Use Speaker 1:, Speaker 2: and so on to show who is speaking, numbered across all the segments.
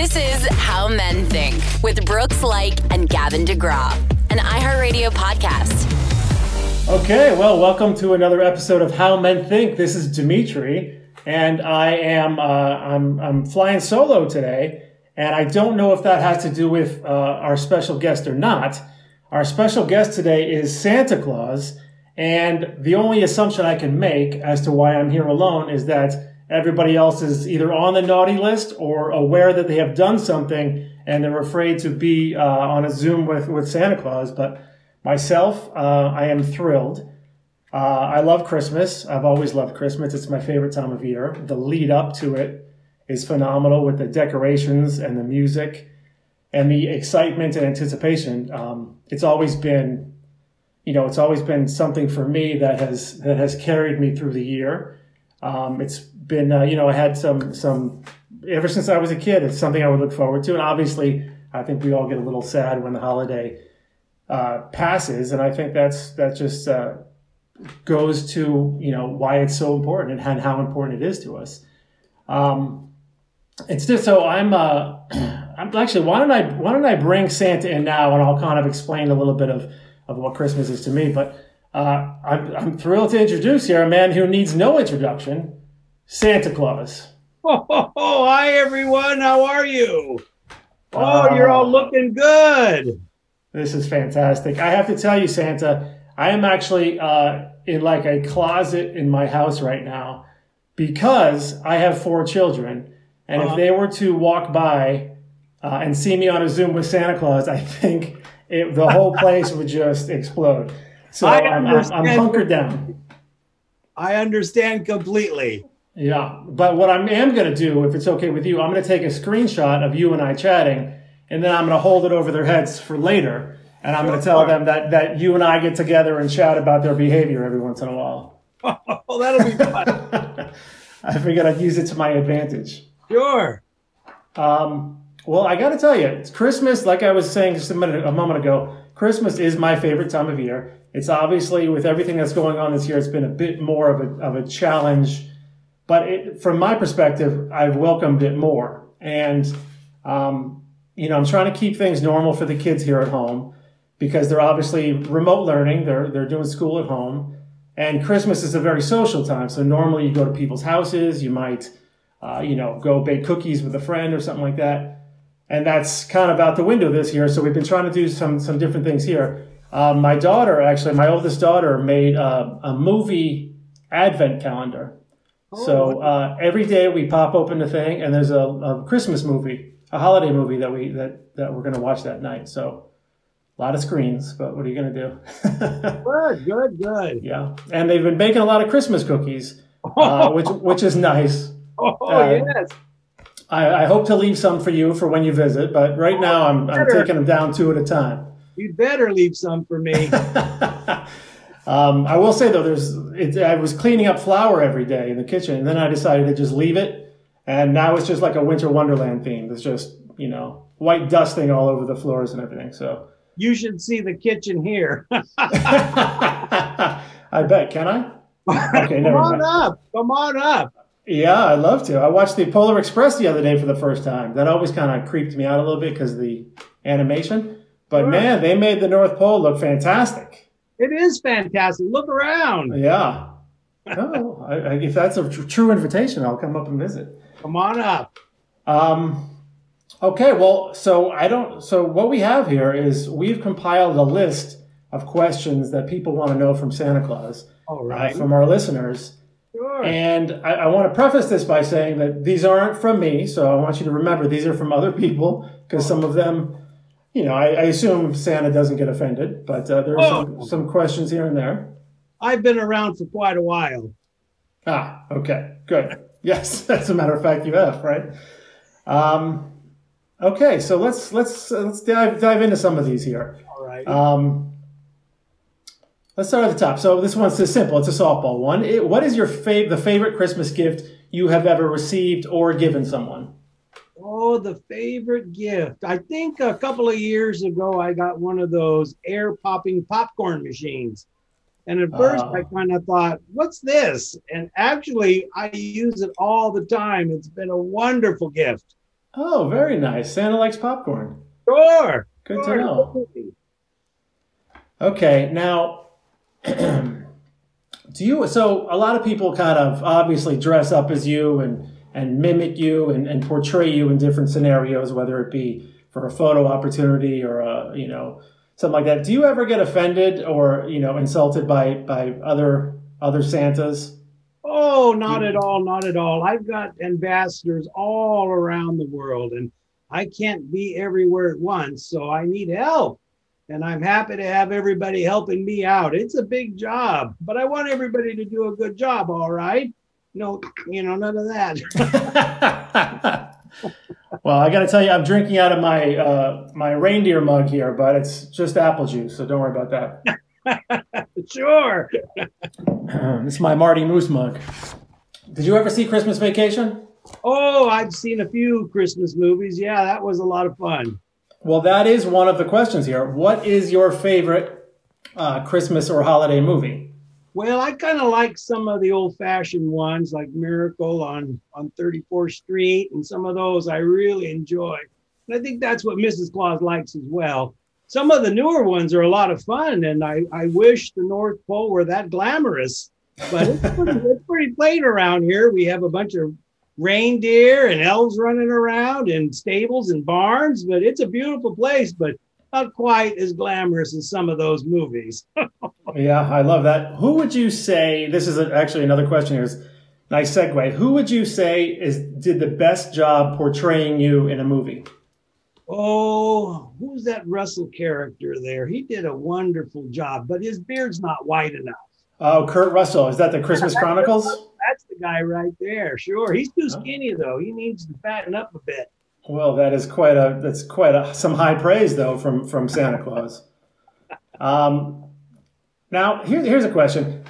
Speaker 1: This is How Men Think with Brooks Laich and Gavin DeGraw, an iHeartRadio podcast.
Speaker 2: Okay, well, welcome to another episode of How Men Think. This is Dimitri, and I am uh, I'm I'm flying solo today, and I don't know if that has to do with uh, our special guest or not. Our special guest today is Santa Claus, and the only assumption I can make as to why I'm here alone is that everybody else is either on the naughty list or aware that they have done something and they're afraid to be uh, on a Zoom with, with Santa Claus. But myself, uh, I am thrilled. Uh, I love Christmas. I've always loved Christmas. It's my favorite time of year. The lead up to it is phenomenal with the decorations and the music and the excitement and anticipation. Um, it's always been, you know, it's always been something for me that has that has carried me through the year. Um, it's been, uh, you know, I had some, some, ever since I was a kid, it's something I would look forward to. And obviously, I think we all get a little sad when the holiday uh, passes. And I think that's, that just uh, goes to, you know, why it's so important and how important it is to us. Um, it's just so I'm, uh, I'm actually, why don't I, why don't I bring Santa in now and I'll kind of explain a little bit of, of what Christmas is to me. But uh, I'm, I'm thrilled to introduce here a man who needs no introduction. Santa Claus.
Speaker 3: Oh, oh, oh, hi everyone. How are you? Oh, uh, you're all looking good.
Speaker 2: This is fantastic. I have to tell you, Santa, I am actually uh, in like a closet in my house right now because I have four children. And uh-huh. if they were to walk by uh, and see me on a Zoom with Santa Claus, I think it, the whole place would just explode. So I'm, I'm, I'm hunkered down.
Speaker 3: I understand completely.
Speaker 2: Yeah, but what I am going to do, if it's okay with you, I'm going to take a screenshot of you and I chatting, and then I'm going to hold it over their heads for later, and I'm going to tell them that that you and I get together and chat about their behavior every once in a while.
Speaker 3: Oh, that'll be fun.
Speaker 2: I figured I'd use it to my advantage.
Speaker 3: Sure.
Speaker 2: Um, well, I got to tell you, it's Christmas. Like I was saying just a minute, a moment ago, Christmas is my favorite time of year. It's obviously with everything that's going on this year, it's been a bit more of a of a challenge but it, from my perspective, I've welcomed it more. And, um, you know, I'm trying to keep things normal for the kids here at home because they're obviously remote learning. They're, they're doing school at home. And Christmas is a very social time. So normally you go to people's houses, you might, uh, you know, go bake cookies with a friend or something like that. And that's kind of out the window this year. So we've been trying to do some, some different things here. Um, my daughter, actually, my oldest daughter made a, a movie advent calendar so uh, every day we pop open the thing, and there's a, a Christmas movie, a holiday movie that we that that we're going to watch that night. So a lot of screens, but what are you going to
Speaker 3: do? good, good, good.
Speaker 2: Yeah, and they've been baking a lot of Christmas cookies, uh, which which is nice.
Speaker 3: Oh uh, yes.
Speaker 2: I, I, hope to leave some for you for when you visit, but right oh, now I'm, I'm taking them down two at a time.
Speaker 3: You better leave some for me.
Speaker 2: Um, I will say though, there's it, I was cleaning up flour every day in the kitchen, and then I decided to just leave it, and now it's just like a winter wonderland theme. There's just you know white dusting all over the floors and everything. So
Speaker 3: you should see the kitchen here.
Speaker 2: I bet. Can I?
Speaker 3: Okay, Come on mind. up. Come on up.
Speaker 2: Yeah, I'd love to. I watched the Polar Express the other day for the first time. That always kind of creeped me out a little bit because the animation. But sure. man, they made the North Pole look fantastic.
Speaker 3: It is fantastic. Look around.
Speaker 2: Yeah. oh, I, I, if that's a tr- true invitation, I'll come up and visit.
Speaker 3: Come on up.
Speaker 2: Um, okay. Well, so I don't. So what we have here is we've compiled a list of questions that people want to know from Santa Claus.
Speaker 3: All right.
Speaker 2: Uh, from our listeners.
Speaker 3: Sure.
Speaker 2: And I, I, want to preface this by saying that these aren't from me, so I want you to remember these are from other people because some of them you know, I, I, assume Santa doesn't get offended, but uh, there are oh. some, some questions here and there.
Speaker 3: I've been around for quite a while.
Speaker 2: Ah, okay, good. Yes, as a matter of fact, you have, right? Um, okay, so let's let's uh, let's dive dive into some of these here.
Speaker 3: All right.
Speaker 2: Um, let's start at the top. So this one's just simple. It's a softball one. It, what is your fav- the favorite Christmas gift you have ever received or given someone?
Speaker 3: Oh, the favorite gift. I think a couple of years ago, I got one of those air popping popcorn machines. And at first, uh, I kind of thought, what's this? And actually, I use it all the time. It's been a wonderful gift.
Speaker 2: Oh, very nice. Santa likes popcorn.
Speaker 3: Sure.
Speaker 2: Good
Speaker 3: sure.
Speaker 2: to know. Okay, now, do you? So a lot of people kind of obviously dress up as you and and mimic you and, and portray you in different scenarios, whether it be for a photo opportunity or a you know something like that. Do you ever get offended or you know insulted by by other other Santas?
Speaker 3: Oh, not at all, not at all. I've got ambassadors all around the world, and I can't be everywhere at once, so I need help and I'm happy to have everybody helping me out. It's a big job, but I want everybody to do a good job, all right? No, you know, none of that.
Speaker 2: well, I got to tell you, I'm drinking out of my uh, my reindeer mug here, but it's just apple juice, so don't worry about
Speaker 3: that. sure.
Speaker 2: this is my Marty Moose mug. Did you ever see Christmas Vacation?
Speaker 3: Oh, I've seen a few Christmas movies. Yeah, that was a lot of fun.
Speaker 2: Well, that is one of the questions here. What is your favorite uh, Christmas or holiday movie?
Speaker 3: Well, I kind of like some of the old-fashioned ones, like Miracle on on 34th Street, and some of those I really enjoy. And I think that's what Mrs. Claus likes as well. Some of the newer ones are a lot of fun, and I, I wish the North Pole were that glamorous. But it's pretty, it's pretty plain around here. We have a bunch of reindeer and elves running around and stables and barns, but it's a beautiful place, but not quite as glamorous as some of those movies.
Speaker 2: yeah, I love that. Who would you say, this is actually another question here, is nice segue. Who would you say is did the best job portraying you in a movie?
Speaker 3: Oh, who's that Russell character there? He did a wonderful job, but his beard's not white enough.
Speaker 2: Oh, Kurt Russell. Is that the Christmas Chronicles?
Speaker 3: That's the guy right there. Sure. He's too oh. skinny though. He needs to fatten up a bit.
Speaker 2: Well, that is quite a that's quite a some high praise though from from Santa Claus. Um, now here, here's a question.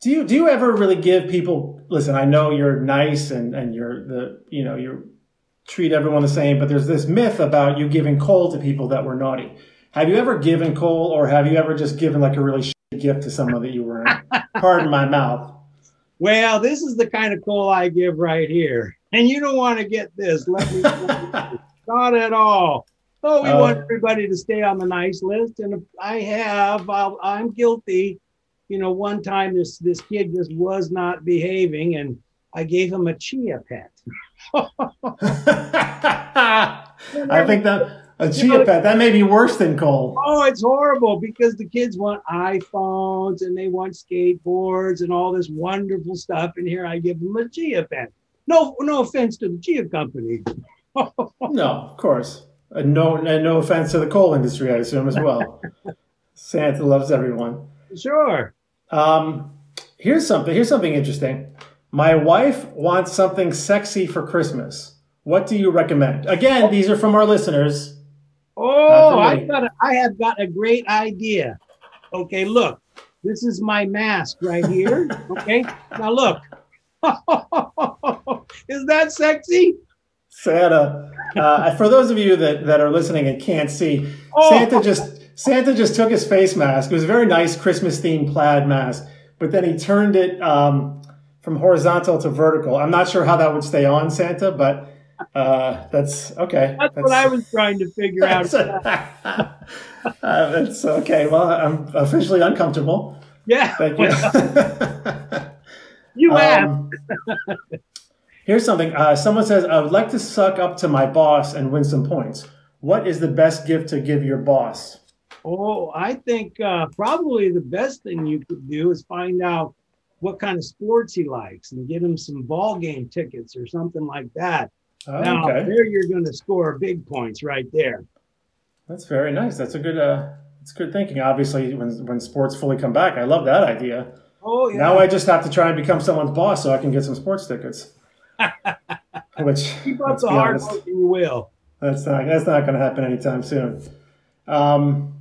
Speaker 2: Do you do you ever really give people listen, I know you're nice and, and you're the you know, you treat everyone the same, but there's this myth about you giving coal to people that were naughty. Have you ever given coal or have you ever just given like a really gift to someone that you were pardon my mouth
Speaker 3: well this is the kind of coal i give right here and you don't want to get this let me not at all oh we uh, want everybody to stay on the nice list and i have i i'm guilty you know one time this this kid just was not behaving and i gave him a chia pet
Speaker 2: i think that a chia know, pet. That may be worse than coal.
Speaker 3: Oh, it's horrible because the kids want iPhones and they want skateboards and all this wonderful stuff. And here I give them a chia pet. No, no offense to the chia company.
Speaker 2: no, of course. Uh, no, no offense to the coal industry, I assume as well. Santa loves everyone.
Speaker 3: Sure.
Speaker 2: Um, here's something. Here's something interesting. My wife wants something sexy for Christmas. What do you recommend? Again, these are from our listeners.
Speaker 3: Oh, I got a, I have got a great idea. Okay, look, this is my mask right here. Okay, now look. is that sexy?
Speaker 2: Santa. Uh, for those of you that, that are listening and can't see, oh. Santa just Santa just took his face mask. It was a very nice Christmas themed plaid mask, but then he turned it um, from horizontal to vertical. I'm not sure how that would stay on Santa, but uh, that's okay.
Speaker 3: That's, that's, what I was trying to figure out.
Speaker 2: uh, that's okay. Well, I'm officially uncomfortable.
Speaker 3: Yeah.
Speaker 2: Thank you.
Speaker 3: you um,
Speaker 2: here's something. Uh, someone says, I would like to suck up to my boss and win some points. What is the best gift to give your boss?
Speaker 3: Oh, I think uh, probably the best thing you could do is find out what kind of sports he likes and get him some ball game tickets or something like that. Oh, now okay. there you're going to score big points right there.
Speaker 2: That's very nice. That's a good. Uh, it's good thinking. Obviously, when when sports fully come back, I love that idea.
Speaker 3: Oh yeah.
Speaker 2: Now I just have to try and become someone's boss so I can get some sports tickets. Which
Speaker 3: keep up the hard honest, work, you will.
Speaker 2: That's not that's not going to happen anytime soon. Um,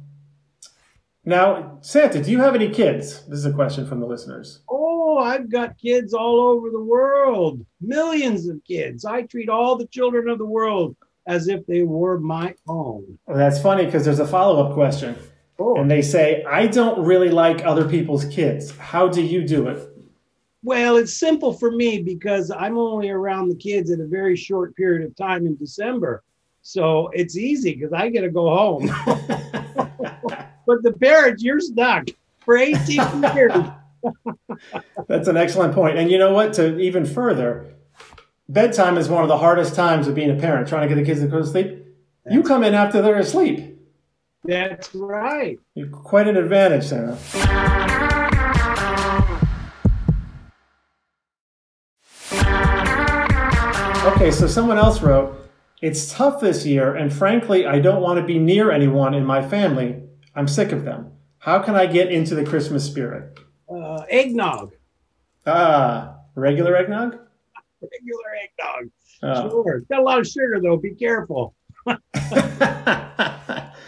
Speaker 2: now, Santa, do you have any kids? This is a question from the listeners.
Speaker 3: Oh, I've got kids all over the world, millions of kids. I treat all the children of the world as if they were my own.
Speaker 2: Well, that's funny because there's a follow up question. Oh. And they say, I don't really like other people's kids. How do you do it?
Speaker 3: Well, it's simple for me because I'm only around the kids at a very short period of time in December. So it's easy because I get to go home. but the parents, you're stuck for 18 years.
Speaker 2: That's an excellent point. And you know what? To even further, bedtime is one of the hardest times of being a parent, trying to get the kids to go to sleep. You come in after they're asleep.
Speaker 3: That's right.
Speaker 2: You're quite an advantage, Sarah. Okay, so someone else wrote, It's tough this year, and frankly, I don't want to be near anyone in my family. I'm sick of them. How can I get into the Christmas spirit?
Speaker 3: Uh, eggnog,
Speaker 2: Ah, regular eggnog?
Speaker 3: regular eggnog.
Speaker 2: Oh.
Speaker 3: Sure. Got a lot of sugar though. Be careful.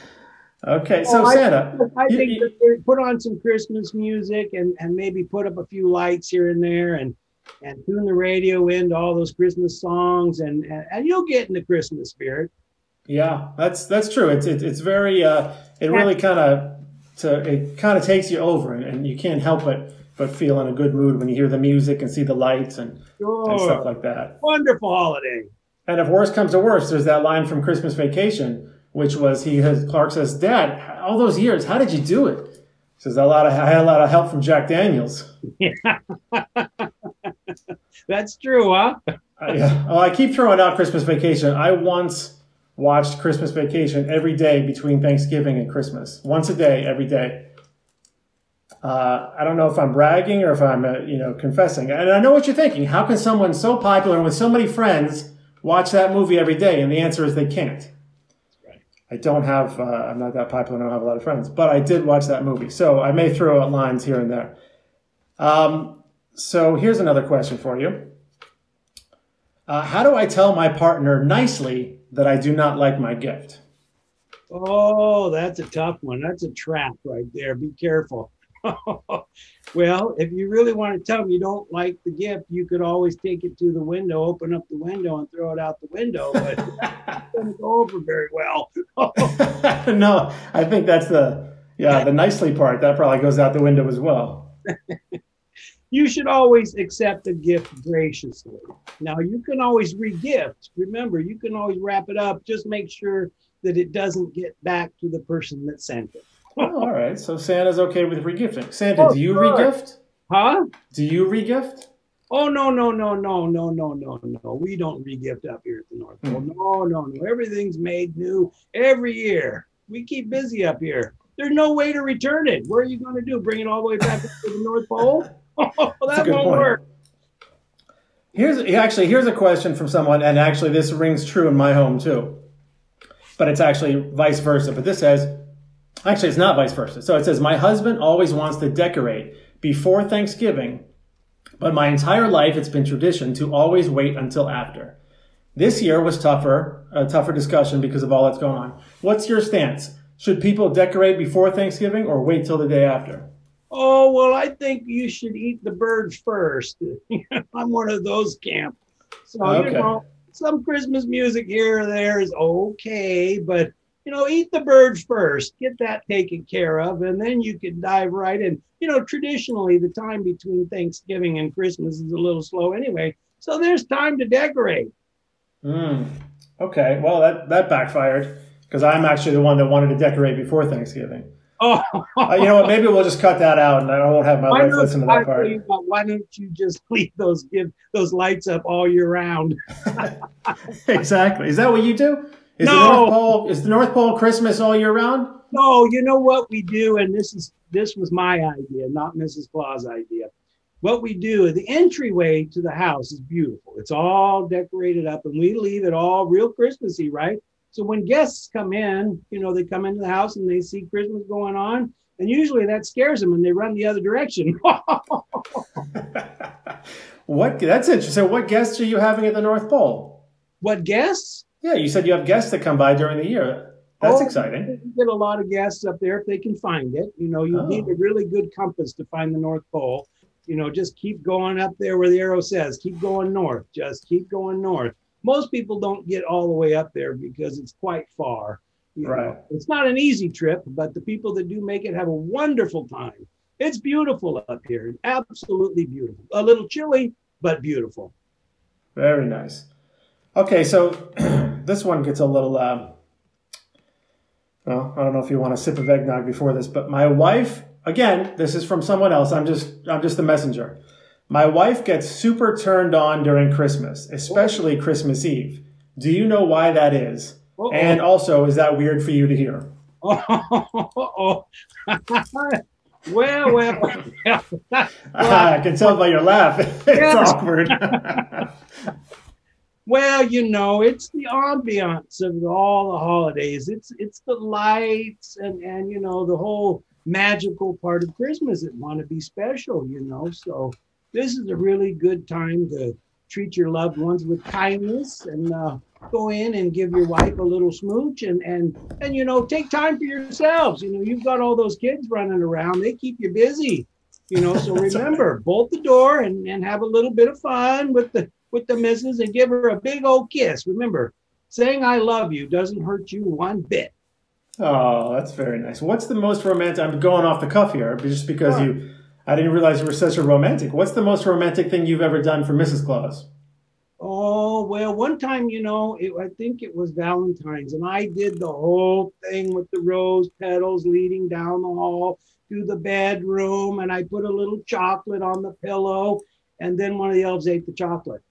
Speaker 2: okay, so
Speaker 3: Oh, I-
Speaker 2: Santa,
Speaker 3: I
Speaker 2: you-
Speaker 3: think
Speaker 2: you-
Speaker 3: put on some Christmas music and, and maybe put up a few lights here and there and and tune the radio into all those Christmas songs and, and, and you'll get in the Christmas spirit.
Speaker 2: Yeah, that's that's true. It's it's, it's very uh, it really kind of to it kind of takes you over, and, and you can't help but but feel in a good mood when you hear the music and see the lights and, and stuff like that.
Speaker 3: Wonderful holiday.
Speaker 2: And if worse comes to worse, there's that line from Christmas Vacation, which was he has Clark says, "Dad, all those years, how did you do it?" He says, "A lot of I had a lot of help from Jack Daniels." Yeah.
Speaker 3: That's true, huh?
Speaker 2: I, yeah. Oh, I keep throwing out Christmas Vacation. I once watched Christmas Vacation every day between Thanksgiving and Christmas, once a day, every day. Uh, I don't know if I'm bragging or if I'm, uh, you know, confessing. And I know what you're thinking. How can someone so popular and with so many friends watch that movie every day? And the answer is they can't. I don't have. Uh, I'm not that popular. I don't have a lot of friends, but I did watch that movie, so I may throw out lines here and there. Um, so here's another question for you. Uh, how do I tell my partner nicely that I do not like my gift?
Speaker 3: Oh, that's a tough one. That's a trap right there. Be careful. well, if you really want to tell them you don't like the gift, you could always take it to the window, open up the window, and throw it out the window. But it doesn't go over very well.
Speaker 2: no, I think that's the yeah the nicely part. That probably goes out the window as well.
Speaker 3: you should always accept a gift graciously. Now, you can always regift. Remember, you can always wrap it up. Just make sure that it doesn't get back to the person that sent it.
Speaker 2: Oh, all right, so Santa's okay with regifting. Santa,
Speaker 3: Oh,
Speaker 2: do you
Speaker 3: sure.
Speaker 2: regift?
Speaker 3: Huh?
Speaker 2: Do you regift?
Speaker 3: Oh no no no no no no no no! We don't regift up here at the North Pole. Hmm. No no no! Everything's made new every year. We keep busy up here. There's no way to return it. What are you going to do? Bring it all the way back to the North Pole? Oh, that
Speaker 2: good
Speaker 3: won't
Speaker 2: point.
Speaker 3: work.
Speaker 2: Here's actually here's a question from someone, and actually this rings true in my home too. But it's actually vice versa. But this says, actually, it's not vice versa. So it says, my husband always wants to decorate before Thanksgiving, but my entire life it's been tradition to always wait until after. This year was tougher, a tougher discussion because of all that's going on. What's your stance? Should people decorate before Thanksgiving or wait till the day after?
Speaker 3: Oh well, I think you should eat the birds first. I'm one of those camp. So
Speaker 2: Okay.
Speaker 3: you know, some Christmas music here or there is okay, but you know, eat the birds first. Get that taken care of, and then you can dive right in. You know, traditionally, the time between Thanksgiving and Christmas is a little slow anyway, so there's time to decorate.
Speaker 2: Mm. Okay, well that that backfired because I'm actually the one that wanted to decorate before Thanksgiving.
Speaker 3: Oh,
Speaker 2: Uh, you know what? Maybe we'll just cut that out, and I won't have my
Speaker 3: why
Speaker 2: wife listen to that part.
Speaker 3: you why don't you just leave those give those lights up all year round?
Speaker 2: exactly. Is that what you do? Is the
Speaker 3: No.
Speaker 2: North Pole is the North Pole Christmas all year round?
Speaker 3: No, you know what we do, and this is this was my idea, not Mrs. Claus' idea. What we do, the entryway to the house is beautiful. It's all decorated up, and we leave it all real Christmassy, right? So when guests come in, you know, they come into the house and they see Christmas going on, and usually that scares them, and they run the other direction.
Speaker 2: what? That's interesting. So, what guests are you having at the North Pole?
Speaker 3: what guests?
Speaker 2: Yeah, you said you have guests that come by during the year. That's
Speaker 3: Oh,
Speaker 2: exciting.
Speaker 3: You get a lot of guests up there if they can find it. You know, you
Speaker 2: Oh.
Speaker 3: need a really good compass to find the North Pole. You know, just keep going up there where the arrow says. Keep going north. Just keep going north. Most people don't get all the way up there because it's quite far. you know.
Speaker 2: Right.
Speaker 3: It's not an easy trip, but the people that do make it have a wonderful time. it's beautiful up here. Absolutely beautiful. A little chilly, but beautiful.
Speaker 2: Very nice. Okay, so this one gets a little. Uh, well, I don't know if you want a sip of eggnog before this, but my wife, again, this is from someone else. I'm just, I'm just the messenger. My wife gets super turned on during Christmas, especially Christmas Eve. Do you know why that is?
Speaker 3: Uh-oh.
Speaker 2: And also, is that weird for you to hear?
Speaker 3: Oh, well, well, well.
Speaker 2: I can tell by your laugh. It's awkward.
Speaker 3: Well, you know, it's the ambiance of all the holidays. It's it's the lights and and you know the whole magical part of Christmas that want to be special. You know, so this is a really good time to treat your loved ones with kindness and uh, go in and give your wife a little smooch and and and you know take time for yourselves. You know, you've got all those kids running around; they keep you busy. You know, so remember, bolt the door and and have a little bit of fun with the with the missus and give her a big old kiss. Remember, saying I love you doesn't hurt you one bit.
Speaker 2: oh, that's very nice. What's the most romantic? I'm going off the cuff here, just because you. I didn't realize you were such a romantic. What's the most romantic thing you've ever done for Mrs. Claus?
Speaker 3: Oh, well, one time, you know, it, I think it was Valentine's, and I did the whole thing with the rose petals leading down the hall to the bedroom, and I put a little chocolate on the pillow, and then one of the elves ate the chocolate.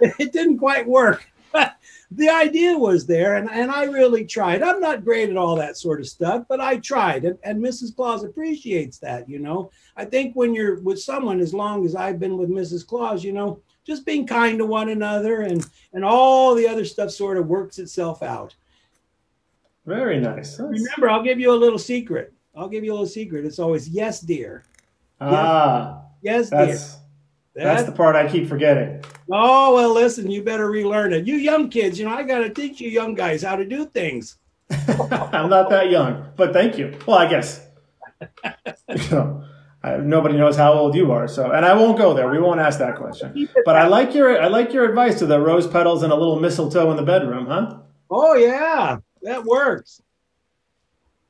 Speaker 3: It didn't quite work. But the idea was there, and, and I really tried. I'm not great at all that sort of stuff, but I tried, and, and Mrs. Claus appreciates that, you know. I think when you're with someone as long as I've been with Mrs. Claus, you know, just being kind to one another and and all the other stuff sort of works itself out.
Speaker 2: very nice. That's-
Speaker 3: Remember, I'll give you a little secret. I'll give you a little secret. It's always yes, dear.
Speaker 2: ah,
Speaker 3: Yes, dear.
Speaker 2: That's that's the part I keep forgetting.
Speaker 3: Oh, well, listen, you better relearn it. You young kids, you know, I got to teach you young guys how to do things.
Speaker 2: I'm not that young, but thank you. Well, I guess. You know, I, nobody knows how old you are, so and I won't go there. We won't ask that question. But I like your I like your advice to the rose petals and a little mistletoe in the bedroom, huh?
Speaker 3: Oh, yeah, that works.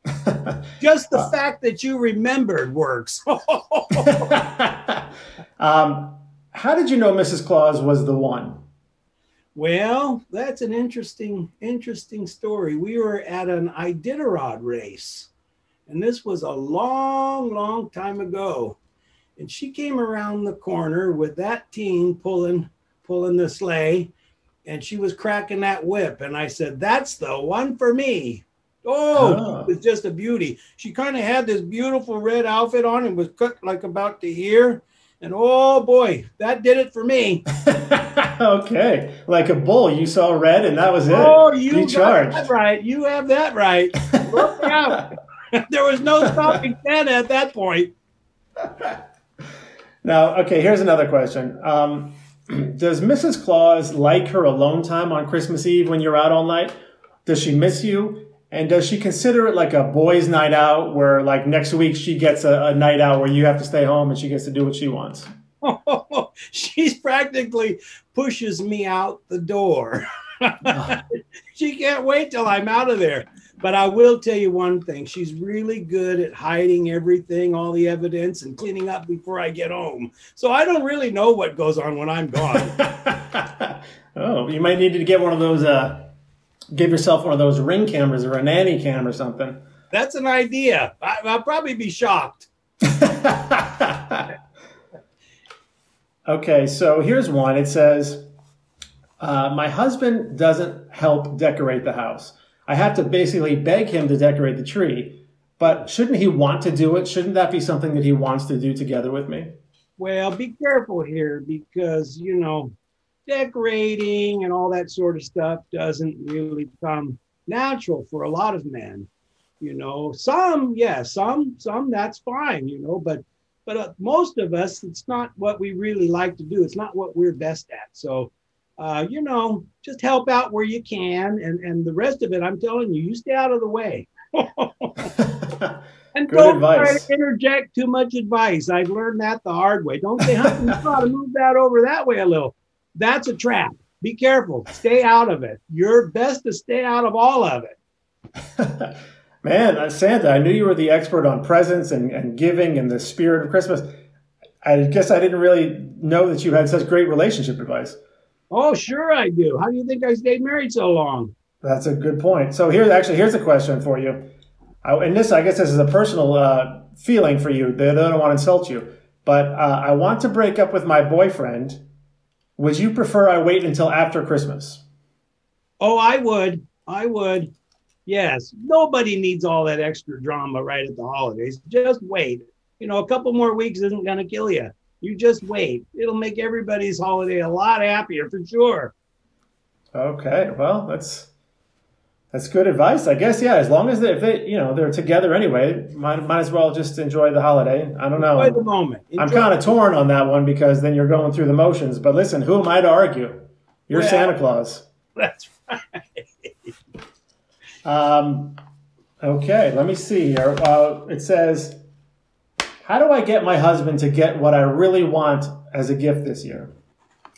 Speaker 3: Just the fact that you remembered works.
Speaker 2: um, how did you know Mrs. Claus was the one?
Speaker 3: Well, that's an interesting, interesting story. We were at an Iditarod race, and this was a long, long time ago. And she came around the corner with that team pulling, pulling the sleigh, and she was cracking that whip. And I said, "That's the one for me." Oh,
Speaker 2: Oh.
Speaker 3: it was just a beauty. She kind of had this beautiful red outfit on and was cut like about to here. And oh boy, that did it for me.
Speaker 2: okay, like a bull, you saw red, and that was it.
Speaker 3: Oh, you, got
Speaker 2: charged.
Speaker 3: that right. You have that right. Look out. there was no stopping Santa at that point.
Speaker 2: Now, okay, here's another question. Um, does Mrs. Claus like her alone time on Christmas Eve when you're out all night? Does she miss you? And does she consider it like a boys' night out where, like, next week she gets a, a night out where you have to stay home and she gets to do what she wants?
Speaker 3: She's practically pushes me out the door. she can't wait till I'm out of there. But I will tell you one thing she's really good at hiding everything, all the evidence, and cleaning up before I get home. So I don't really know what goes on when I'm gone.
Speaker 2: oh, you might need to get one of those, uh, give yourself one of those ring cameras or a nanny cam or something.
Speaker 3: That's an idea. I, I'll probably be shocked.
Speaker 2: okay, so here's one. It says, uh, My husband doesn't help decorate the house. I have to basically beg him to decorate the tree. But shouldn't he want to do it? Shouldn't that be something that he wants to do together with me?
Speaker 3: Well, be careful here because, you know, decorating and all that sort of stuff doesn't really come natural for a lot of men. You know, some, yeah, some, some that's fine, you know, but but uh, most of us, it's not what we really like to do. It's not what we're best at. So, uh, you know, just help out where you can, and and the rest of it, I'm telling you, you stay out of the way. And
Speaker 2: Good
Speaker 3: don't try to interject too much advice. I've learned that the hard way. Don't say, honey, you to move that over that way a little. That's a trap. Be careful. Stay out of it. You're best to stay out of all of it.
Speaker 2: Man, uh, Santa, I knew you were the expert on presents and, and giving and the spirit of Christmas. I guess I didn't really know that you had such great relationship advice.
Speaker 3: Oh, sure I do. How do you think I stayed married so long?
Speaker 2: That's a good point. So here, actually, here's a question for you. I, and this, I guess, this is a personal uh, feeling for you. They don't want to insult you, but uh, I want to break up with my boyfriend. Would you prefer I wait until after Christmas?
Speaker 3: Oh, I would. I would. Yes. Nobody needs all that extra drama right at the holidays. Just wait. You know, a couple more weeks isn't going to kill you. You just wait. It'll make everybody's holiday a lot happier for sure.
Speaker 2: Okay. Well, that's that's good advice, I guess. Yeah, as long as they, if they, you know, they're together anyway, might, might as well just enjoy the holiday. I don't know.
Speaker 3: Enjoy the moment. Enjoy
Speaker 2: I'm kind of torn on that one because then you're going through the motions. But listen, who am I to argue? You're Santa Claus.
Speaker 3: That's right.
Speaker 2: Um, okay, let me see here. Uh, it says, "How do I get my husband to get what I really want as a gift this year?"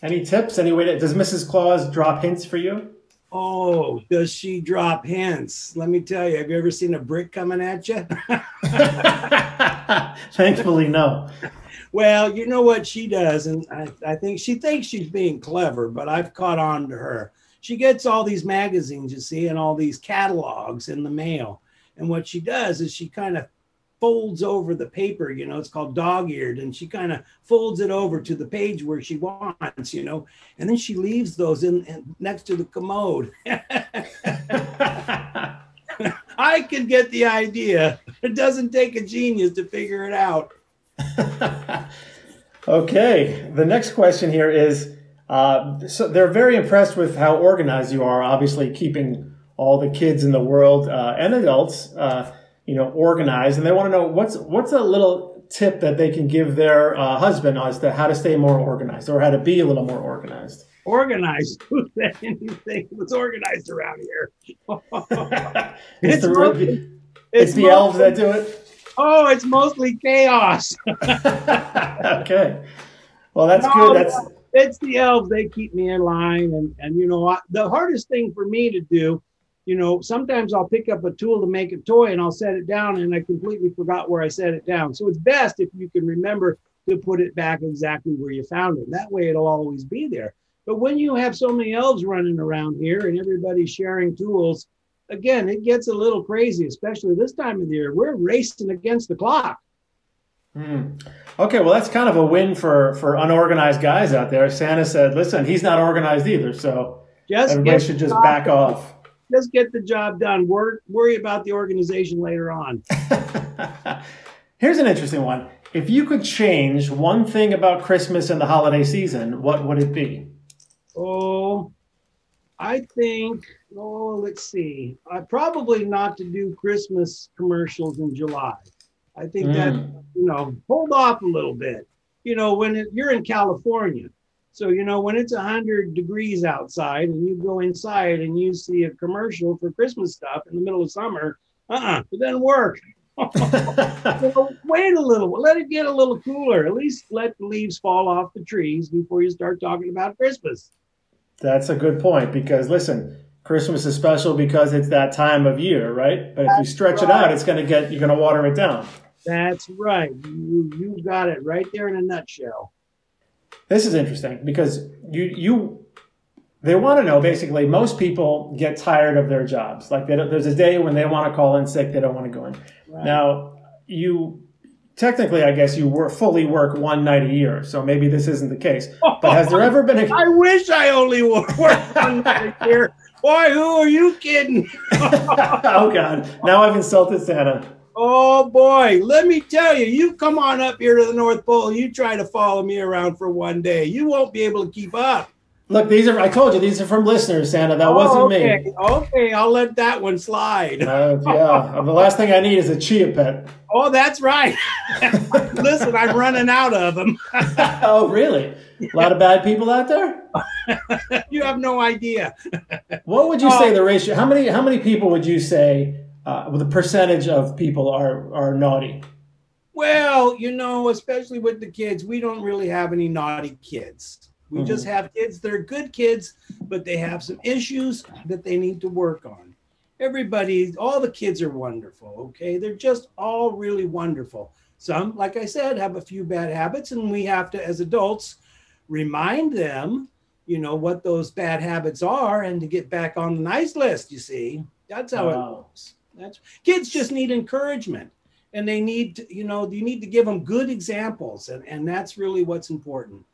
Speaker 2: Any tips? Any way? To, does Mrs. Claus drop hints for you?
Speaker 3: Oh, does she drop hints? Let me tell you, have you ever seen a brick coming at you?
Speaker 2: Thankfully, no.
Speaker 3: well, you know what she does, and I, I think she thinks she's being clever, but I've caught on to her. She gets all these magazines, you see, and all these catalogs in the mail. And what she does is she kind of folds over the paper, you know, it's called dog eared, and she kind of folds it over to the page where she wants, you know, and then she leaves those in, in next to the commode. I can get the idea. It doesn't take a genius to figure it out.
Speaker 2: okay, the next question here is uh, so they're very impressed with how organized you are, obviously, keeping all the kids in the world uh, and adults. Uh, you know, organized, and they want to know what's what's a little tip that they can give their uh, husband as to how to stay more organized or how to be a little more organized.
Speaker 3: Organized. Who said anything was organized around here?
Speaker 2: it's,
Speaker 3: It's
Speaker 2: the,
Speaker 3: mostly-
Speaker 2: it's the
Speaker 3: mostly-
Speaker 2: elves that do it.
Speaker 3: Oh, it's mostly chaos.
Speaker 2: okay. Well, that's
Speaker 3: No,
Speaker 2: good. That's
Speaker 3: it's the elves. They keep me in line, and and you know I, the hardest thing for me to do. You know, sometimes I'll pick up a tool to make a toy and I'll set it down, and I completely forgot where I set it down. So it's best if you can remember to put it back exactly where you found it. That way, it'll always be there. But when you have so many elves running around here and everybody's sharing tools, again, it gets a little crazy, especially this time of the year. We're racing against the clock.
Speaker 2: Hmm. Okay, well, that's kind of a win for for unorganized guys out there. Santa said, "Listen, he's not organized either, so
Speaker 3: Just
Speaker 2: everybody should just back off."
Speaker 3: Just get the job done. Wor- worry about the organization later on.
Speaker 2: Here's an interesting one. If you could change one thing about Christmas and the holiday season, what would it be?
Speaker 3: Oh, I think. Oh, let's see. I probably not to do Christmas commercials in July. I think that
Speaker 2: Mm.
Speaker 3: you know hold off a little bit. You know when it, you're in California, so you know when it's hundred degrees outside and you go inside and you see a commercial for Christmas stuff in the middle of summer. Uh-uh, it doesn't work. So wait a little. Let it get a little cooler. At least let the leaves fall off the trees before you start talking about Christmas.
Speaker 2: That's a good point because listen, Christmas is special because it's that time of year, right? But if you stretch it out, it's going to get you're going to water it down.
Speaker 3: That's right. You you got it right there in a nutshell.
Speaker 2: This is interesting because you you they want to know basically most people get tired of their jobs. Like they don't, there's a day when they want to call in sick, they don't want to go in.
Speaker 3: Right.
Speaker 2: Now you technically, I guess you work fully work one night a year, so maybe this isn't the case. But has there ever been a
Speaker 3: I wish I only worked one night a year. Boy, who are you kidding?
Speaker 2: oh God! Now I've insulted Santa.
Speaker 3: Oh boy, let me tell you, you come on up here to the North Pole. You try to follow me around for one day. You won't be able to keep up.
Speaker 2: Look, these are I told you these are from listeners, Santa. That
Speaker 3: Oh,
Speaker 2: wasn't
Speaker 3: okay.
Speaker 2: me.
Speaker 3: Okay, I'll let that one slide.
Speaker 2: Uh, yeah, the last thing I need is a chia pet.
Speaker 3: Oh, that's right. Listen, I'm running out of them.
Speaker 2: oh, really? A lot of bad people out there.
Speaker 3: you have no idea.
Speaker 2: What would you
Speaker 3: Oh.
Speaker 2: say the ratio? How many how many people would you say uh, the percentage of people are are naughty?
Speaker 3: Well, you know, especially with the kids, we don't really have any naughty kids. We just have kids They're good kids, but they have some issues that they need to work on. Everybody, all the kids are wonderful. Okay, they're just all really wonderful. Some, like I said, have a few bad habits, and we have to, as adults, remind them, you know, what those bad habits are, and to get back on the nice list. You see, that's how wow. it works. That's kids just need encouragement. And they need you know you need to give them good examples and, and that's really what's important.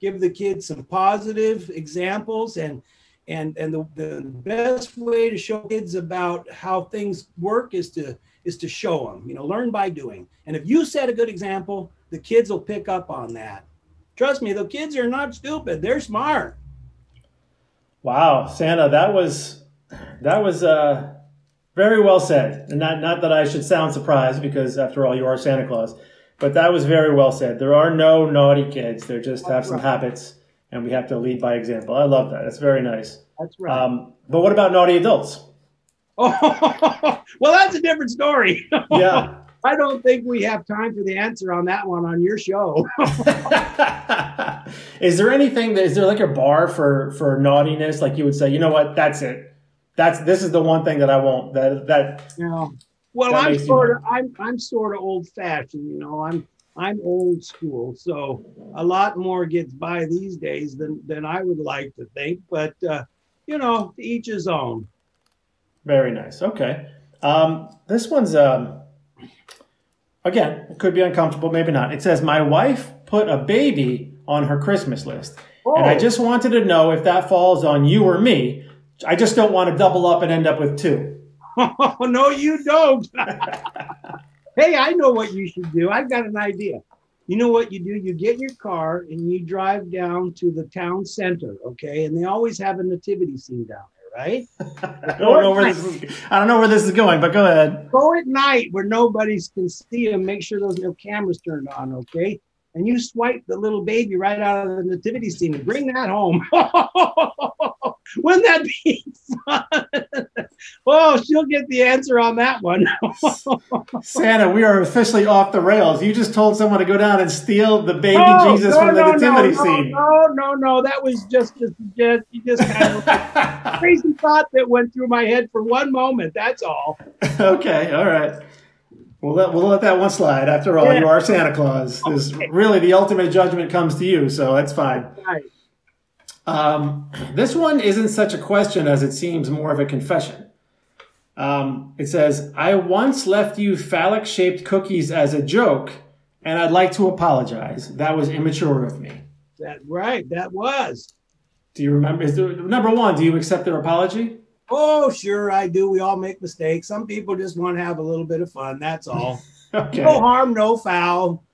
Speaker 3: Give the kids some positive examples and and and the, the best way to show kids about how things work is to is to show them you know learn by doing. And if you set a good example the kids will pick up on that. Trust me the kids are not stupid they're smart.
Speaker 2: Wow santa that was that was uh very well said. And not, not that I should sound surprised because after all, you are Santa Claus, but that was very well said. There are no naughty kids. They just have some habits and we have to lead by example. I love that. That's very nice.
Speaker 3: That's right. Um,
Speaker 2: but what about naughty adults?
Speaker 3: Oh, well, that's a different story.
Speaker 2: Yeah.
Speaker 3: I don't think we have time for the answer on that one on your show.
Speaker 2: is there anything that is there like a bar for for naughtiness? Like you would say, you know what, that's it that's this is the one thing that I won't that that.
Speaker 3: Yeah. Well, that I'm sort of I'm I'm sort of old fashioned. You know, I'm I'm old school, so a lot more gets by these days than than I would like to think. But uh, you know, each his own.
Speaker 2: Very nice. Okay. Um, this one's um, again, it could be uncomfortable, maybe not. It says my wife put a baby on her Christmas list, oh. and I oh. just wanted to know if that falls on you or me I just don't want to double up and end up with two.
Speaker 3: Oh, no, you don't. hey, I know what you should do. I've got an idea. You know what you do? You get your car and you drive down to the town center, okay? And they always have a nativity scene down there, right?
Speaker 2: I, don't know where this is, I don't know where this is going, but go ahead.
Speaker 3: Go at night where nobody can see them. Make sure those little cameras turned on, okay? And you swipe the little baby right out of the nativity scene and bring that home. Wouldn't that be fun? oh, she'll get the answer on that one.
Speaker 2: Santa, we are officially off the rails. You just told someone to go down and steal the baby oh, Jesus no, from the no, nativity
Speaker 3: no,
Speaker 2: scene.
Speaker 3: No, no, no, that was just just just, just kind of crazy thought that went through my head for one moment. That's all.
Speaker 2: okay, all right. We'll let, we'll let that one slide. After all, yeah. you are Santa Claus. Okay. Really, the ultimate judgment comes to you, so that's fine. Right. Um, this one isn't such a question as it seems more of a confession. Um, it says, I once left you phallic shaped cookies as a joke, and I'd like to apologize. That was immature of me.
Speaker 3: That right, that was.
Speaker 2: Do you remember? Is there, number one, do you accept their apology?
Speaker 3: Oh, sure, I do. We all make mistakes. Some people just want to have a little bit of fun. That's all. okay. No harm, no foul.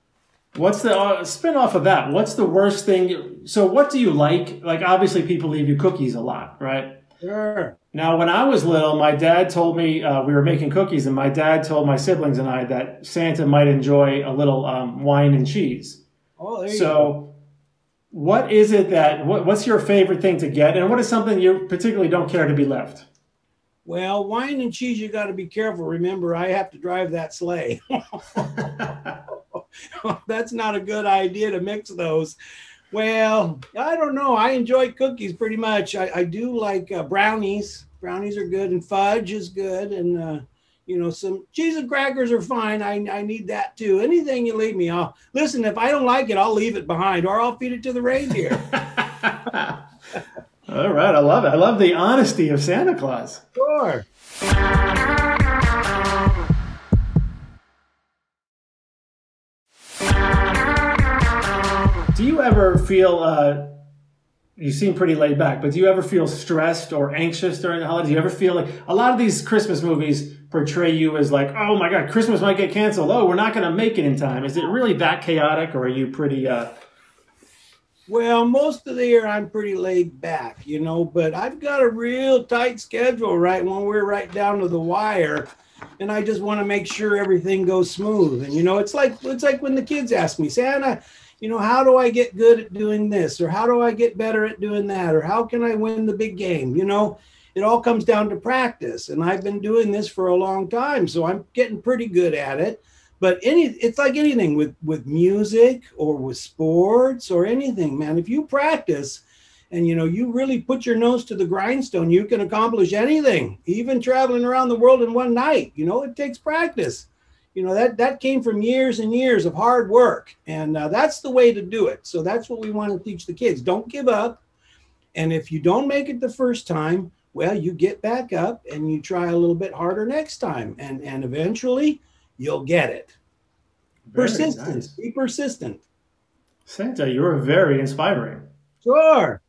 Speaker 2: What's the uh, spin off of that? What's the worst thing? So, what do you like? Like, obviously, people leave you cookies a lot, right?
Speaker 3: Sure.
Speaker 2: Now, when I was little, my dad told me uh, we were making cookies, and my dad told my siblings and I that Santa might enjoy a little um, wine and cheese.
Speaker 3: Oh, there you
Speaker 2: so,
Speaker 3: go.
Speaker 2: What is it that what, what's your favorite thing to get, and what is something you particularly don't care to be left?
Speaker 3: Well, wine and cheese, you got to be careful. Remember, I have to drive that sleigh. that's not a good idea to mix those. Well, I don't know. I enjoy cookies pretty much. I, I do like uh, brownies. Brownies are good, and fudge is good, and uh, you know some cheese and crackers are fine. I, I need that too. Anything you leave me, I'll listen. If I don't like it, I'll leave it behind, or I'll feed it to the reindeer.
Speaker 2: All right, I love it. I love the honesty of Santa Claus.
Speaker 3: Sure.
Speaker 2: Do you ever feel? Uh, you seem pretty laid back, but do you ever feel stressed or anxious during the holidays? Do you ever feel like a lot of these Christmas movies portray you as like, oh my God, Christmas might get canceled. Oh, we're not going to make it in time. Is it really that chaotic, or are you pretty? Uh...
Speaker 3: Well, most of the year I'm pretty laid back, you know, but I've got a real tight schedule, right? When we're right down to the wire and I just want to make sure everything goes smooth. And you know, it's like it's like when the kids ask me, Santa, you know, how do I get good at doing this? Or how do I get better at doing that? Or how can I win the big game? You know, it all comes down to practice. And I've been doing this for a long time. So I'm getting pretty good at it. But any it's like anything with with music or with sports or anything, man. If you practice and you know you really put your nose to the grindstone you can accomplish anything even traveling around the world in one night you know it takes practice you know that that came from years and years of hard work and uh, that's the way to do it so that's what we want to teach the kids don't give up and if you don't make it the first time well you get back up and you try a little bit harder next time and and eventually you'll get it
Speaker 2: Very
Speaker 3: persistence
Speaker 2: nice.
Speaker 3: be persistent
Speaker 2: Santa, you're very inspiring.
Speaker 3: sure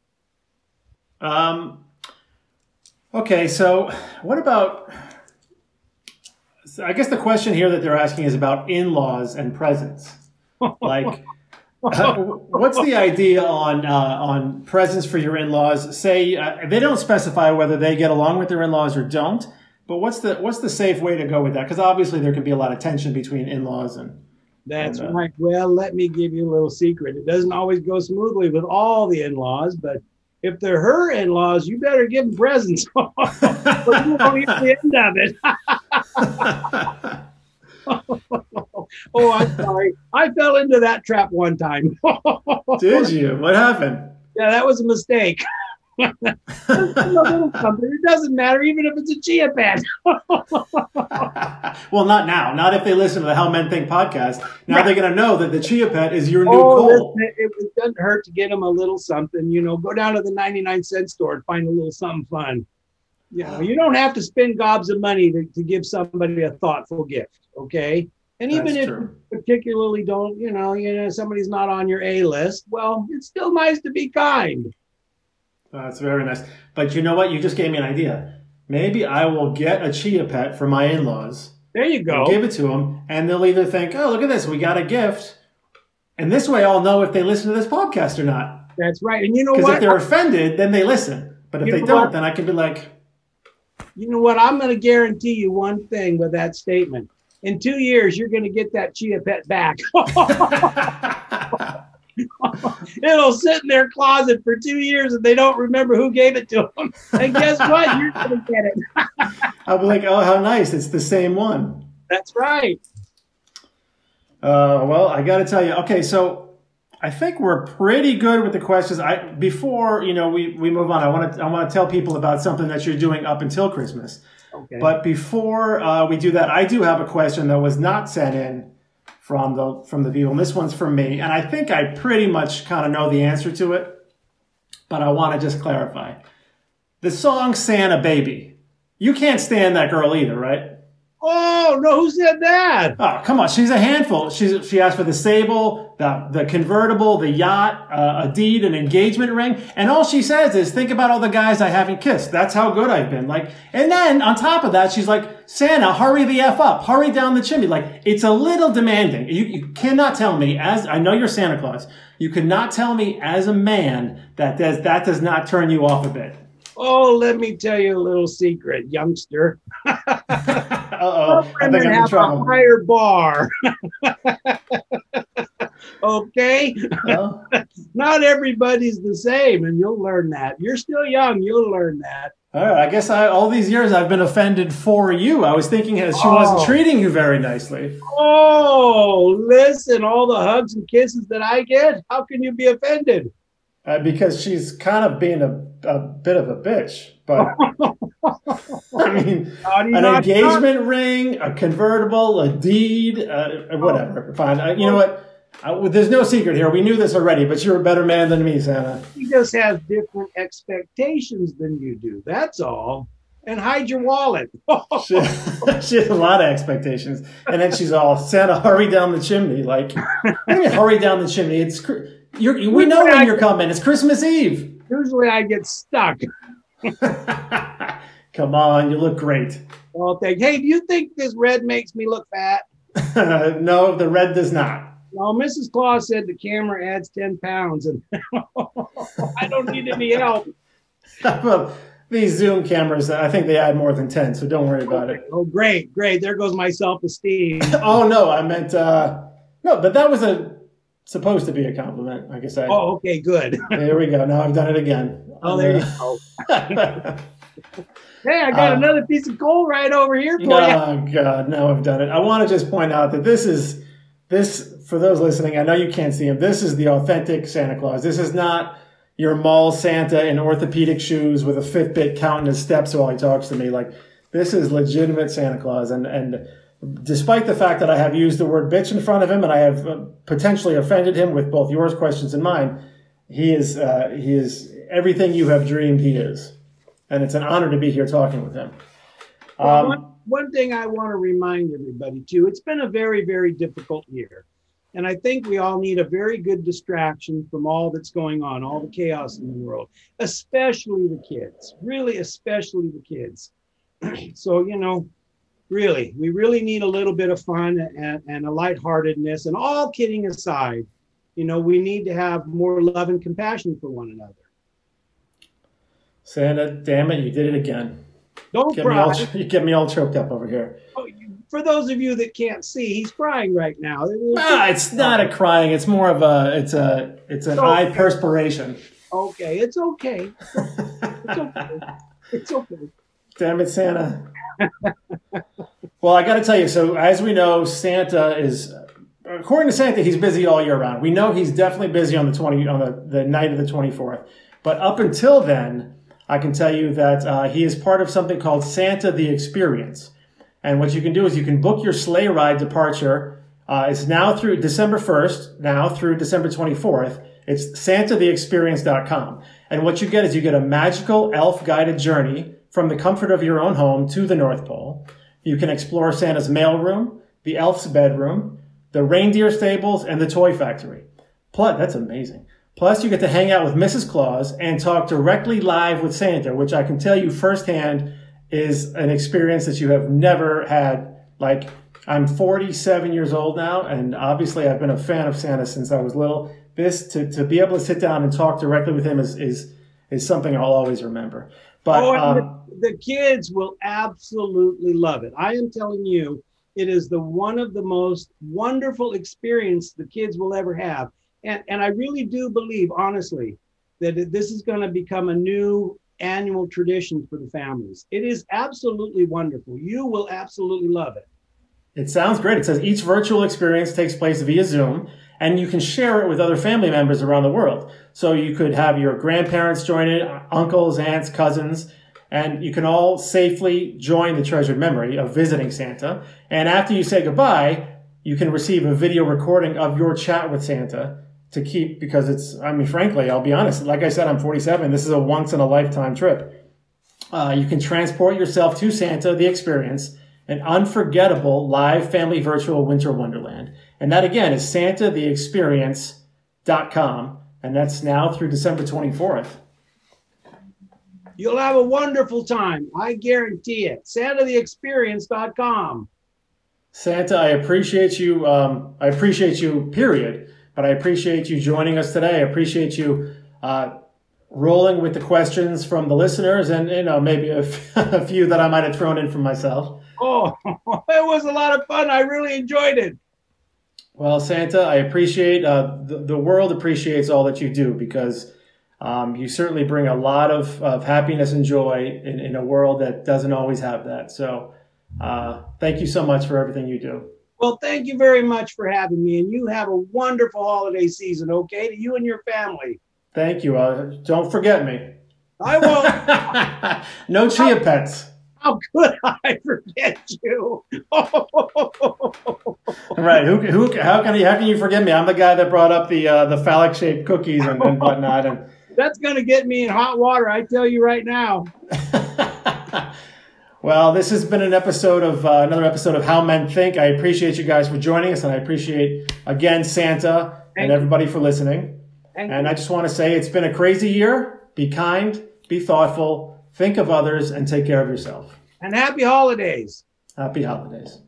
Speaker 2: Um, okay, so what about? so I guess the question here that they're asking is about in-laws and presents. Like, uh, what's the idea on uh, on presents for your in-laws? Say uh, they don't specify whether they get along with their in-laws or don't. But what's the what's the safe way to go with that? Because obviously there can be a lot of tension between in-laws and.
Speaker 3: That's
Speaker 2: And, uh,
Speaker 3: right. Well, let me give you a little secret. It doesn't always go smoothly with all the in-laws, but if they're her in-laws, you better give them presents. but you won't hear the end of it. oh, I'm sorry. I fell into that trap one time.
Speaker 2: Did you? What happened?
Speaker 3: yeah, that was a mistake. it doesn't matter, even if it's a chia pet.
Speaker 2: well, not now. Not if they listen to the How Men Think podcast. Now
Speaker 3: Right.
Speaker 2: they're going to know that the Chia Pet is your new
Speaker 3: Oh,
Speaker 2: goal.
Speaker 3: it, it doesn't hurt to get them a little something. You know, go down to the 99 cent store and find a little something fun. You know, you don't have to spend gobs of money to, to give somebody a thoughtful gift. Okay. And even
Speaker 2: That's
Speaker 3: if
Speaker 2: true.
Speaker 3: you particularly don't, you know, you know, somebody's not on your A list, well, it's still nice to be kind.
Speaker 2: That's very nice. But you know what? You just gave me an idea. Maybe I will get a Chia Pet for my in-laws.
Speaker 3: There you go.
Speaker 2: Give it to them, and they'll either think, "Oh, look at this, we got a gift," and this way I'll know if they listen to this podcast or not.
Speaker 3: That's right. And you know what?
Speaker 2: Because if they're offended, then they listen. But if
Speaker 3: You
Speaker 2: they don't,
Speaker 3: what?
Speaker 2: then I can be like,
Speaker 3: You know what? I'm going to guarantee you one thing with that statement. In two years, you're going to get that chia pet back. It'll sit in their closet for two years and they don't remember who gave it to them. And guess what? You're going to get it.
Speaker 2: I'll be like, "Oh, how nice! It's the same one."
Speaker 3: That's right.
Speaker 2: Uh, well, I got to tell you. Okay, so I think we're pretty good with the questions. I before you know we, we move on. I want to I want to tell people about something that you're doing up until Christmas. But before uh, we do that, I do have a question that was not sent in from the from the people. And this one's from me, and I think I pretty much kind of know the answer to it. But I want to just clarify. The song "Santa Baby." You can't stand that girl either, right?
Speaker 3: Oh, no, who said that?
Speaker 2: Oh, come on. She's a handful. She's, she asked for the Sable, the, the convertible, the yacht, uh, a deed, an engagement ring. And all she says is, think about all the guys I haven't kissed. That's how good I've been. Like, and then on top of that, she's like, Santa, hurry the F up. Hurry down the chimney. Like, it's a little demanding. You, you cannot tell me as, I know you're Santa Claus. You cannot tell me as a man that does, that does not turn you off a bit.
Speaker 3: Oh, let me tell you a little secret, youngster.
Speaker 2: Uh-oh. I think I'm in
Speaker 3: have a
Speaker 2: trouble.
Speaker 3: higher bar. okay? Not everybody's the same, and you'll learn that. You're still young, you'll learn that.
Speaker 2: All right, I guess I, all these years I've been offended for you. I was thinking she wasn't
Speaker 3: Oh.
Speaker 2: treating you very nicely.
Speaker 3: Oh, listen, all the hugs and kisses that I get, how can you be offended?
Speaker 2: Uh, because she's kind of being a, a bit of a bitch. But I mean,
Speaker 3: you
Speaker 2: an engagement ring, a convertible, a deed, uh, whatever. Fine. Uh, you know what? Uh, there's no secret here. We knew this already, but you're a better man than me, Santa.
Speaker 3: He just has different expectations than you do. That's all. And hide your wallet.
Speaker 2: She, she has a lot of expectations, and then she's all Santa, hurry down the chimney. Like, what do you mean, hurry down the chimney? It's you're, we know when you're coming. It's Christmas Eve.
Speaker 3: Usually I get stuck.
Speaker 2: Come on, you look great.
Speaker 3: I'll think, hey, do you think this red makes me look fat?
Speaker 2: no, the red does not.
Speaker 3: No, Mrs. Claus said the camera adds 10 pounds, and I don't need any help.
Speaker 2: well, these Zoom cameras, I think they add more than 10, so don't worry about it.
Speaker 3: Oh, great, great. There goes my self esteem.
Speaker 2: Oh, no, I meant, uh, no, but that was a supposed to be a compliment, like I said.
Speaker 3: Oh, okay, good.
Speaker 2: there we go. Now I've done it again.
Speaker 3: Oh, there you go. Hey, I got
Speaker 2: Uh,
Speaker 3: another piece of coal right over here for you.
Speaker 2: Oh God, now I've done it. I want to just point out that this is this for those listening. I know you can't see him. This is the authentic Santa Claus. This is not, your mall Santa in orthopedic shoes with a Fitbit counting his steps while he talks to me. Like this is legitimate Santa Claus, and and despite the fact that I have used the word bitch in front of him and I have uh, potentially offended him with both yours questions and mine, he is uh, he is everything you have dreamed he is, and it's an honor to be here talking with him.
Speaker 3: Um, one, one thing I want to remind everybody too, it's been a very very difficult year. And I think we all need a very good distraction from all that's going on, all the chaos in the world, especially the kids, really, especially the kids. so, you know, really, we really need a little bit of fun and, and a lightheartedness. And all kidding aside, you know, we need to have more love and compassion for one another.
Speaker 2: Santa, damn it, you did it again.
Speaker 3: Don't
Speaker 2: get
Speaker 3: cry.
Speaker 2: Me all, you get me all choked up over here.
Speaker 3: Oh, for those of you that can't see, he's crying right now.
Speaker 2: Ah, it's not a crying. It's more of a. It's a. It's an eye perspiration.
Speaker 3: Okay, it's okay. It's okay. It's okay.
Speaker 2: Damn it, Santa. Well, I got to tell you. So, as we know, Santa is. According to Santa, he's busy all year round. We know he's definitely busy on the twenty on the, the night of the twenty fourth. But up until then, I can tell you that uh, he is part of something called Santa the Experience. And what you can do is you can book your sleigh ride departure. Uh, it's now through December 1st, now through December 24th. It's santatheexperience.com. And what you get is you get a magical elf guided journey from the comfort of your own home to the North Pole. You can explore Santa's mailroom, the elf's bedroom, the reindeer stables, and the toy factory. Plus, that's amazing. Plus, you get to hang out with Mrs. Claus and talk directly live with Santa, which I can tell you firsthand is an experience that you have never had. Like, I'm 47 years old now, and obviously I've been a fan of Santa since I was little. This to, to be able to sit down and talk directly with him is is is something I'll always remember. But
Speaker 3: oh, um, the, kids will absolutely love it. I am telling you, it is the one of the most wonderful experience the kids will ever have. And and I really do believe, honestly, that this is going to become a new annual tradition for the families. It is absolutely wonderful. You will absolutely love it.
Speaker 2: It sounds great. It says each virtual experience takes place via Zoom and you can share it with other family members around the world. So you could have your grandparents join it, uncles, aunts, cousins, and you can all safely join the treasured memory of visiting Santa. And after you say goodbye, you can receive a video recording of your chat with Santa to keep because it's, I mean, frankly, I'll be honest. Like I said, I'm 47. This is a once in a lifetime trip. Uh, you can transport yourself to Santa, the experience, an unforgettable live family virtual winter wonderland. And that again is santatheexperience.com. And that's now through December 24th.
Speaker 3: You'll have a wonderful time. I guarantee it. SantaTheExperience.com.
Speaker 2: Santa, I appreciate you. Um, I appreciate you, period but I appreciate you joining us today. I appreciate you uh, rolling with the questions from the listeners and, you know, maybe a, f- a few that I might have thrown in for myself.
Speaker 3: Oh, it was a lot of fun. I really enjoyed it.
Speaker 2: Well, Santa, I appreciate uh, the, the world appreciates all that you do because um, you certainly bring a lot of, of happiness and joy in, in a world that doesn't always have that. So, uh, thank you so much for everything you do.
Speaker 3: Well, thank you very much for having me, and you have a wonderful holiday season, okay, to you and your family.
Speaker 2: Thank you. Uh, don't forget me.
Speaker 3: I won't.
Speaker 2: no chia pets.
Speaker 3: How could I forget you?
Speaker 2: right. Who, who, how can you, how can you forget me? I'm the guy that brought up the uh, the phallic shaped cookies and, and whatnot. And
Speaker 3: that's going to get me in hot water. I tell you right now.
Speaker 2: Well, this has been an episode of uh, another episode of How Men Think. I appreciate you guys for joining us, and I appreciate again Santa Thank and everybody for listening. And you. I just want to say it's been a crazy year. Be kind, be thoughtful, think of others, and take care of yourself.
Speaker 3: And happy holidays.
Speaker 2: Happy holidays.